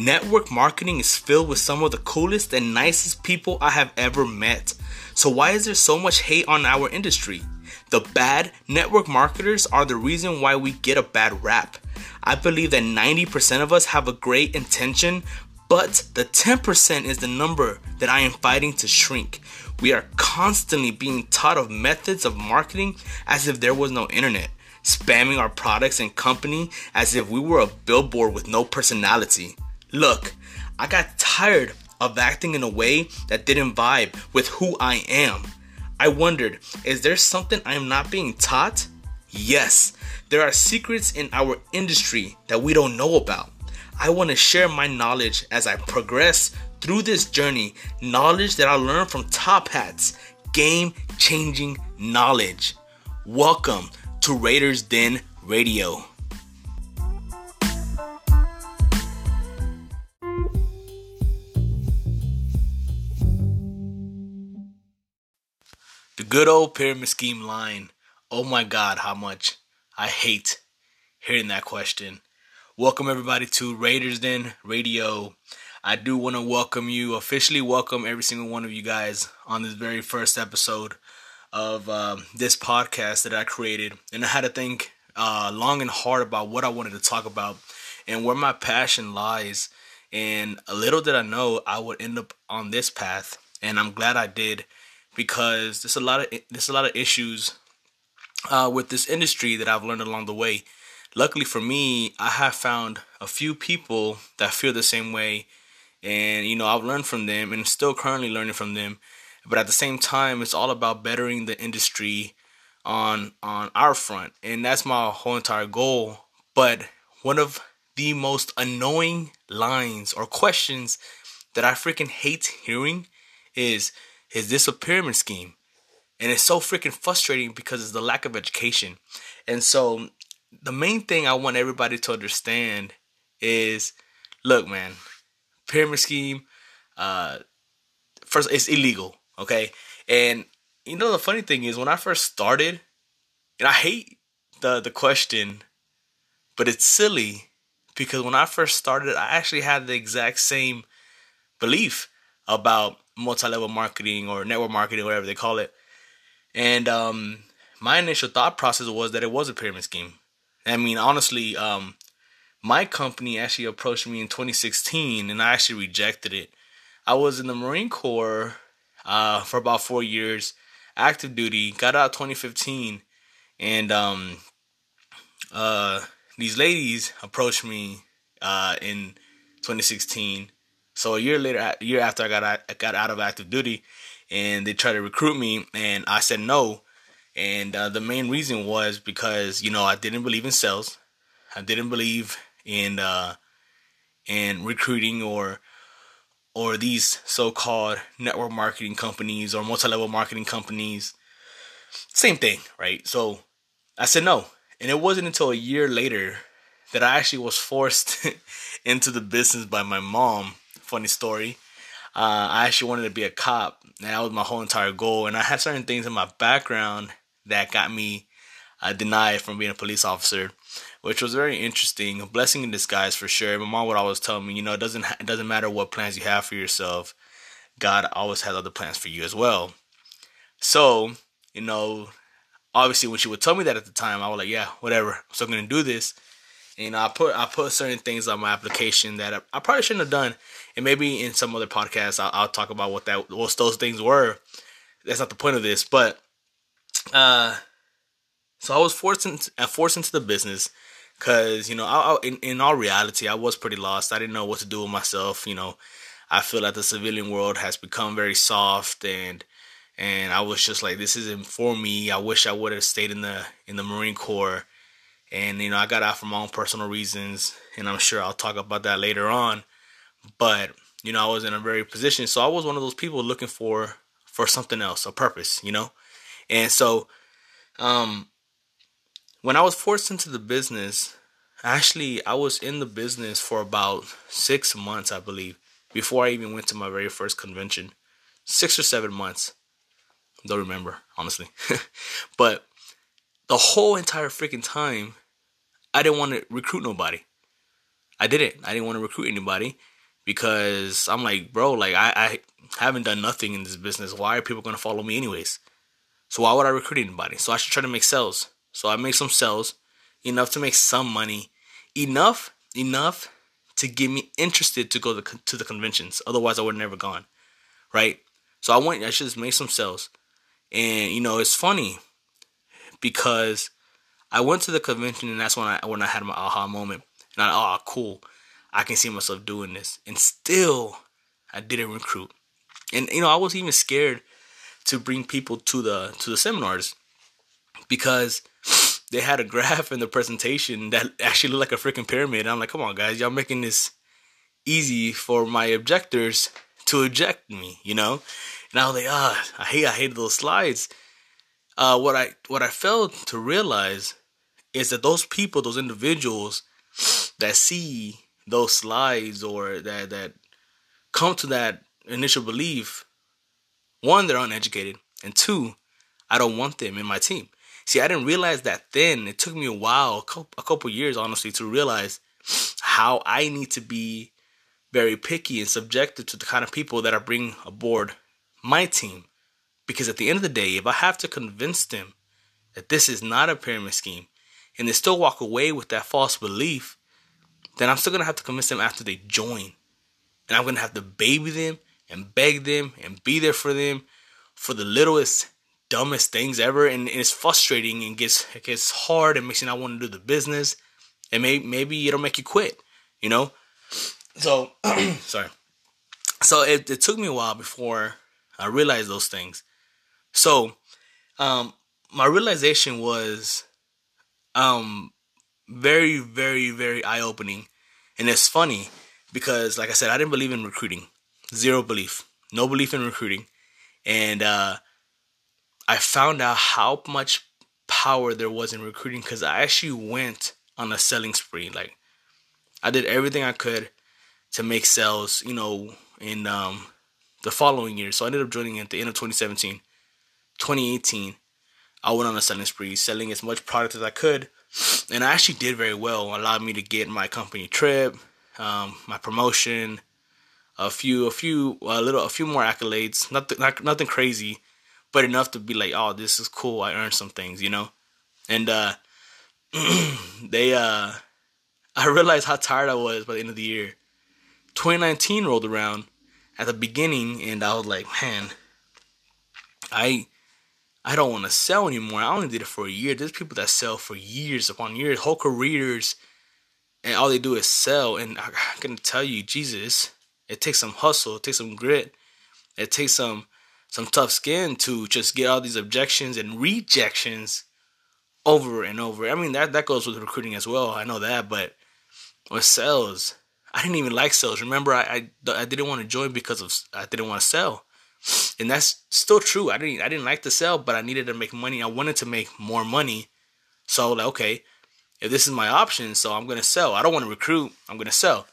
Network marketing is filled with some of the coolest and nicest people I have ever met. So, why is there so much hate on our industry? The bad network marketers are the reason why we get a bad rap. I believe that 90% of us have a great intention, but the 10% is the number that I am fighting to shrink. We are constantly being taught of methods of marketing as if there was no internet, spamming our products and company as if we were a billboard with no personality. Look, I got tired of acting in a way that didn't vibe with who I am. I wondered, is there something I am not being taught? Yes, there are secrets in our industry that we don't know about. I want to share my knowledge as I progress through this journey, knowledge that I learned from top hats, game changing knowledge. Welcome to Raiders Den Radio. The good old pyramid scheme line. Oh my god, how much I hate hearing that question. Welcome everybody to Raiders Den Radio. I do want to welcome you, officially welcome every single one of you guys on this very first episode of um, this podcast that I created. And I had to think uh, long and hard about what I wanted to talk about and where my passion lies. And little did I know I would end up on this path, and I'm glad I did because there's a lot of there's a lot of issues uh, with this industry that I've learned along the way. Luckily for me, I have found a few people that feel the same way, and you know I've learned from them and still currently learning from them. But at the same time, it's all about bettering the industry on on our front, and that's my whole entire goal. But one of the most annoying lines or questions that I freaking hate hearing is is this a pyramid scheme? And it's so freaking frustrating because it's the lack of education. And so the main thing I want everybody to understand is look, man, pyramid scheme, uh first it's illegal, okay? And you know the funny thing is when I first started, and I hate the the question, but it's silly because when I first started, I actually had the exact same belief about multi-level marketing or network marketing, whatever they call it. And um, my initial thought process was that it was a pyramid scheme. I mean, honestly, um, my company actually approached me in 2016, and I actually rejected it. I was in the Marine Corps uh, for about four years, active duty. Got out 2015, and um, uh, these ladies approached me uh, in 2016 so a year later, a year after I got out, I got out of active duty, and they tried to recruit me, and I said no. And uh, the main reason was because you know I didn't believe in sales, I didn't believe in uh, in recruiting or or these so-called network marketing companies or multi-level marketing companies. Same thing, right? So I said no, and it wasn't until a year later that I actually was forced into the business by my mom funny story. Uh, I actually wanted to be a cop, and that was my whole entire goal. And I had certain things in my background that got me uh, denied from being a police officer, which was very interesting. A blessing in disguise for sure. My mom would always tell me, you know, it doesn't it doesn't matter what plans you have for yourself, God always has other plans for you as well. So, you know, obviously when she would tell me that at the time, I was like, yeah, whatever. I'm still gonna do this. And, you know, I put I put certain things on my application that I, I probably shouldn't have done and maybe in some other podcast I'll, I'll, talk about what that what those things were. That's not the point of this, but uh, so I was forced into, uh, forced into the business because you know, I, I, in in all reality, I was pretty lost. I didn't know what to do with myself. You know, I feel like the civilian world has become very soft and and I was just like, this isn't for me. I wish I would have stayed in the in the Marine Corps. And you know, I got out for my own personal reasons, and I'm sure I'll talk about that later on. But you know, I was in a very position, so I was one of those people looking for for something else, a purpose, you know. And so, um, when I was forced into the business, actually, I was in the business for about six months, I believe, before I even went to my very first convention. Six or seven months. Don't remember, honestly. but the whole entire freaking time, I didn't want to recruit nobody. I didn't. I didn't want to recruit anybody because I'm like, bro, like I, I haven't done nothing in this business. Why are people gonna follow me anyways? So why would I recruit anybody? So I should try to make sales. So I make some sales, enough to make some money, enough, enough to get me interested to go to, to the conventions. Otherwise, I would never gone, right? So I went. I should just make some sales, and you know, it's funny because I went to the convention, and that's when I when I had my aha moment, and I oh cool, I can see myself doing this, and still I didn't recruit, and you know, I was even scared to bring people to the to the seminars because they had a graph in the presentation that actually looked like a freaking pyramid. I'm like, come on, guys, y'all making this easy for my objectors to eject me, you know? And I was like, ah, I hate, I hate those slides. Uh, what I what I failed to realize is that those people, those individuals that see those slides or that that come to that initial belief, one, they're uneducated, and two, I don't want them in my team. See, I didn't realize that then. It took me a while, a couple, a couple years, honestly, to realize how I need to be very picky and subjective to the kind of people that I bring aboard my team. Because at the end of the day, if I have to convince them that this is not a pyramid scheme and they still walk away with that false belief, then I'm still to have to convince them after they join. And I'm to have to baby them and beg them and be there for them for the littlest dumbest things ever, and, and it's frustrating and gets it gets hard and makes you not want to do the business, and maybe maybe it'll make you quit, you know. So sorry. So it, it took me a while before I realized those things. So um, my realization was um, very very very eye opening, and it's funny because like I said, I didn't believe in recruiting, zero belief, no belief in recruiting, and uh, I found out how much power there was in recruiting because I actually went on a selling spree. Like I did everything I could to make sales, you know, in um, the following year. So I ended up joining at the end of 2017. 2018, I went on a selling spree, selling as much product as I could. And I actually did very well. It allowed me to get my company trip, um, my promotion, a few, a few, a little, a few more accolades. Nothing, not, nothing crazy but enough to be like, oh, this is cool. I earned some things, you know. And uh, they, uh, I realized how tired I was by the end of the year. 2019 rolled around at the beginning, and I was like, man, I, I don't want to sell anymore. I only did it for a year. There's people that sell for years upon years, whole careers, and all they do is sell. And I, gonna tell you, Jesus, it takes some hustle, it takes some grit, it takes some some tough skin to just get all these objections and rejections over and over. I mean that that goes with recruiting as well. I know that, but with sales, I didn't even like sales. Remember, I I, I didn't want to join because of I didn't want to sell, and that's still true. I didn't I didn't like to sell, but I needed to make money. I wanted to make more money, so like okay, if this is my option, so I'm gonna sell. I don't want to recruit. I'm gonna sell.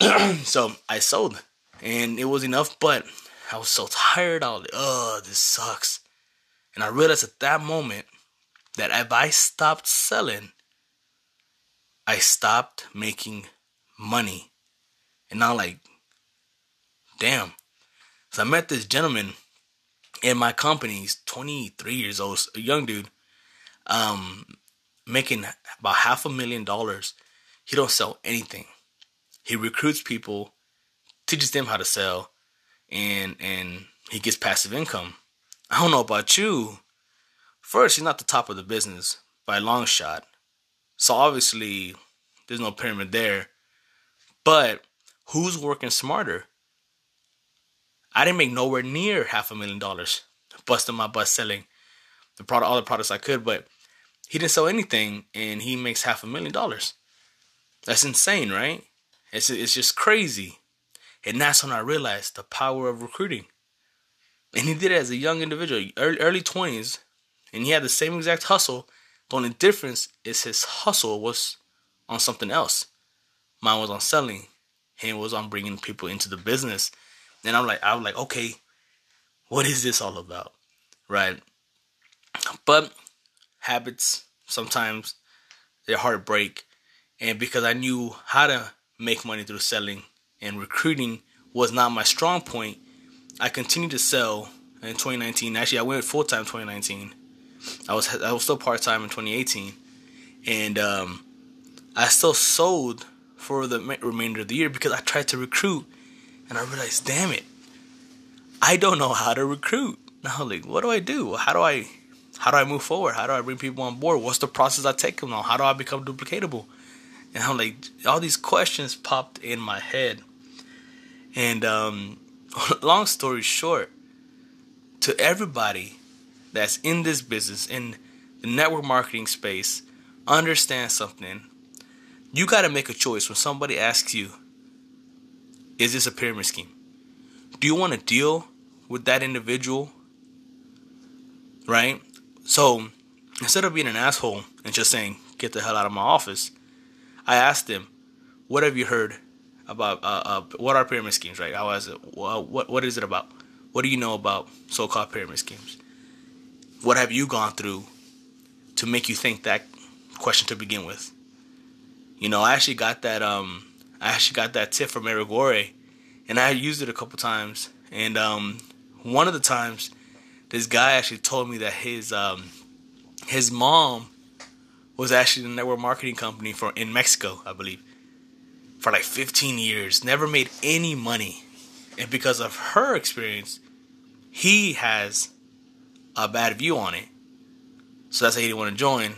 so I sold, and it was enough. But I was so tired. I was like, oh, this sucks. And I realized at that moment that if I stopped selling, I stopped making money. And now, like, damn. So I met this gentleman in my company. He's 23 years old, a young dude, um, making about half a million dollars. He don't sell anything. He recruits people, teaches them how to sell, and and he gets passive income. I don't know about you. First, he's not the top of the business by a long shot. So obviously, there's no pyramid there. But who's working smarter? I didn't make nowhere near half a million dollars busting my butt selling the product, all the products I could, but he didn't sell anything and he makes half a million dollars. That's insane, right? It's it's just crazy. And that's when I realized the power of recruiting. And he did it as a young individual, early, early 20s, and he had the same exact hustle. The only difference is his hustle was on something else. Mine was on selling. Him was on bringing people into the business. And I'm like, I was like, okay, what is this all about? Right. But habits sometimes they're hard to break. And because I knew how to make money through selling and recruiting was not my strong point, I continued to sell in 2019. Actually, I went full time 2019. I was I was still part time in 2018, and um, I still sold for the remainder of the year because I tried to recruit, and I realized, damn it, I don't know how to recruit. Now, like, what do I do? How do I how do I move forward? How do I bring people on board? What's the process I take them on? How do I become duplicatable? And I'm like, all these questions popped in my head. And um, long story short, to everybody that's in this business, in the network marketing space, understand something. You got to make a choice when somebody asks you, is this a pyramid scheme? Do you want to deal with that individual? Right? So instead of being an asshole and just saying, get the hell out of my office, I asked him, what have you heard about, uh, uh, what are pyramid schemes, right? How is it? What, what is it about? What do you know about so-called pyramid schemes? What have you gone through to make you think that question to begin with? You know, I actually got that, um, I actually got that tip from Eric Worre, and I used it a couple times. And um, one of the times, this guy actually told me that his um, his mom was actually in the network marketing company for in Mexico, I believe, for like 15 years, never made any money, and because of her experience, he has a bad view on it. So that's why he didn't want to join.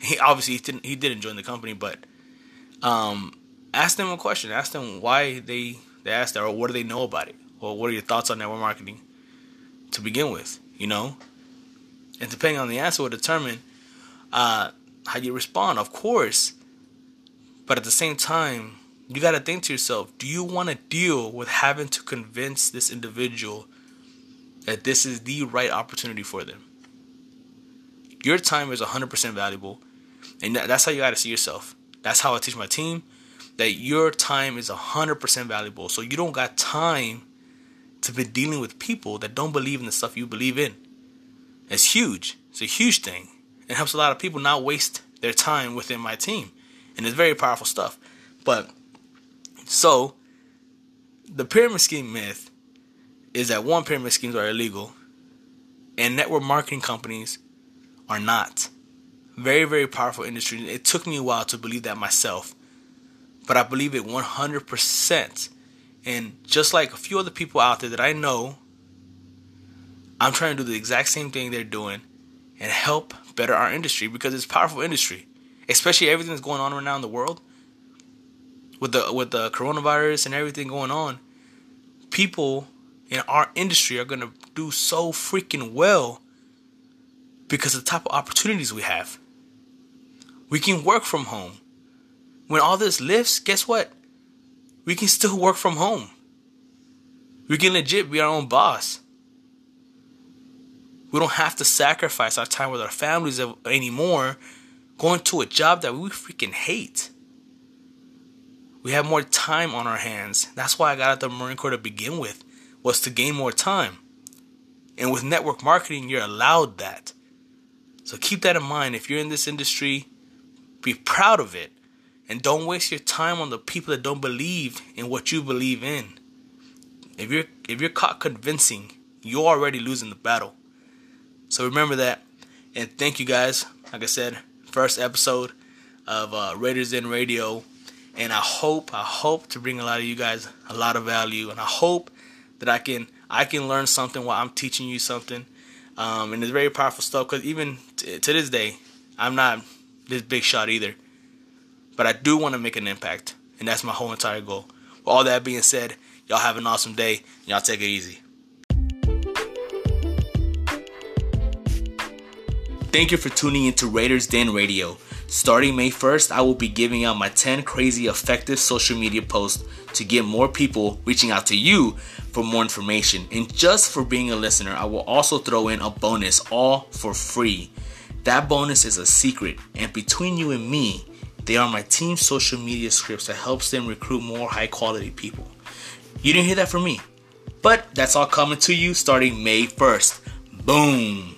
He obviously he didn't he didn't join the company, but um, ask them a question. Ask them why they they asked that, or what do they know about it, or what are your thoughts on network marketing to begin with, you know? And depending on the answer will determine uh, how you respond, of course. But at the same time, you got to think to yourself do you want to deal with having to convince this individual that this is the right opportunity for them? Your time is 100% valuable. And that's how you got to see yourself. That's how I teach my team that your time is 100% valuable. So you don't got time to be dealing with people that don't believe in the stuff you believe in. It's huge. It's a huge thing. It helps a lot of people not waste their time within my team. And it's very powerful stuff. But so the pyramid scheme myth is that one pyramid schemes are illegal and network marketing companies are not. Very, very powerful industry. It took me a while to believe that myself, but I believe it 100%. And just like a few other people out there that I know, I'm trying to do the exact same thing they're doing and help better our industry because it's powerful industry. Especially everything that's going on right now in the world. With the with the coronavirus and everything going on, people in our industry are gonna do so freaking well because of the type of opportunities we have. We can work from home. When all this lifts, guess what? we can still work from home. We can legit be our own boss. We don't have to sacrifice our time with our families anymore going to a job that we freaking hate. We have more time on our hands. That's why I got out of the Marine Corps to begin with, was to gain more time. And with network marketing, you're allowed that. So keep that in mind. If you're in this industry, be proud of it. And don't waste your time on the people that don't believe in what you believe in. If you're if you're caught convincing, you're already losing the battle. So remember that. And thank you guys. Like I said, first episode of uh, Raiders Den Radio. And I hope, I hope to bring a lot of you guys a lot of value. And I hope that I can I can learn something while I'm teaching you something. Um, and it's very powerful stuff because even t- to this day, I'm not this big shot either but I do want to make an impact, and that's my whole entire goal. With all that being said, y'all have an awesome day. Y'all take it easy. Thank you for tuning into Raiders Den Radio. Starting May 1st, I will be giving out my 10 crazy effective social media posts to get more people reaching out to you for more information. And just for being a listener, I will also throw in a bonus all for free. That bonus is a secret, and between you and me, they are my team's social media scripts that helps them recruit more high quality people. You didn't hear that from me. But that's all coming to you starting May 1st. Boom.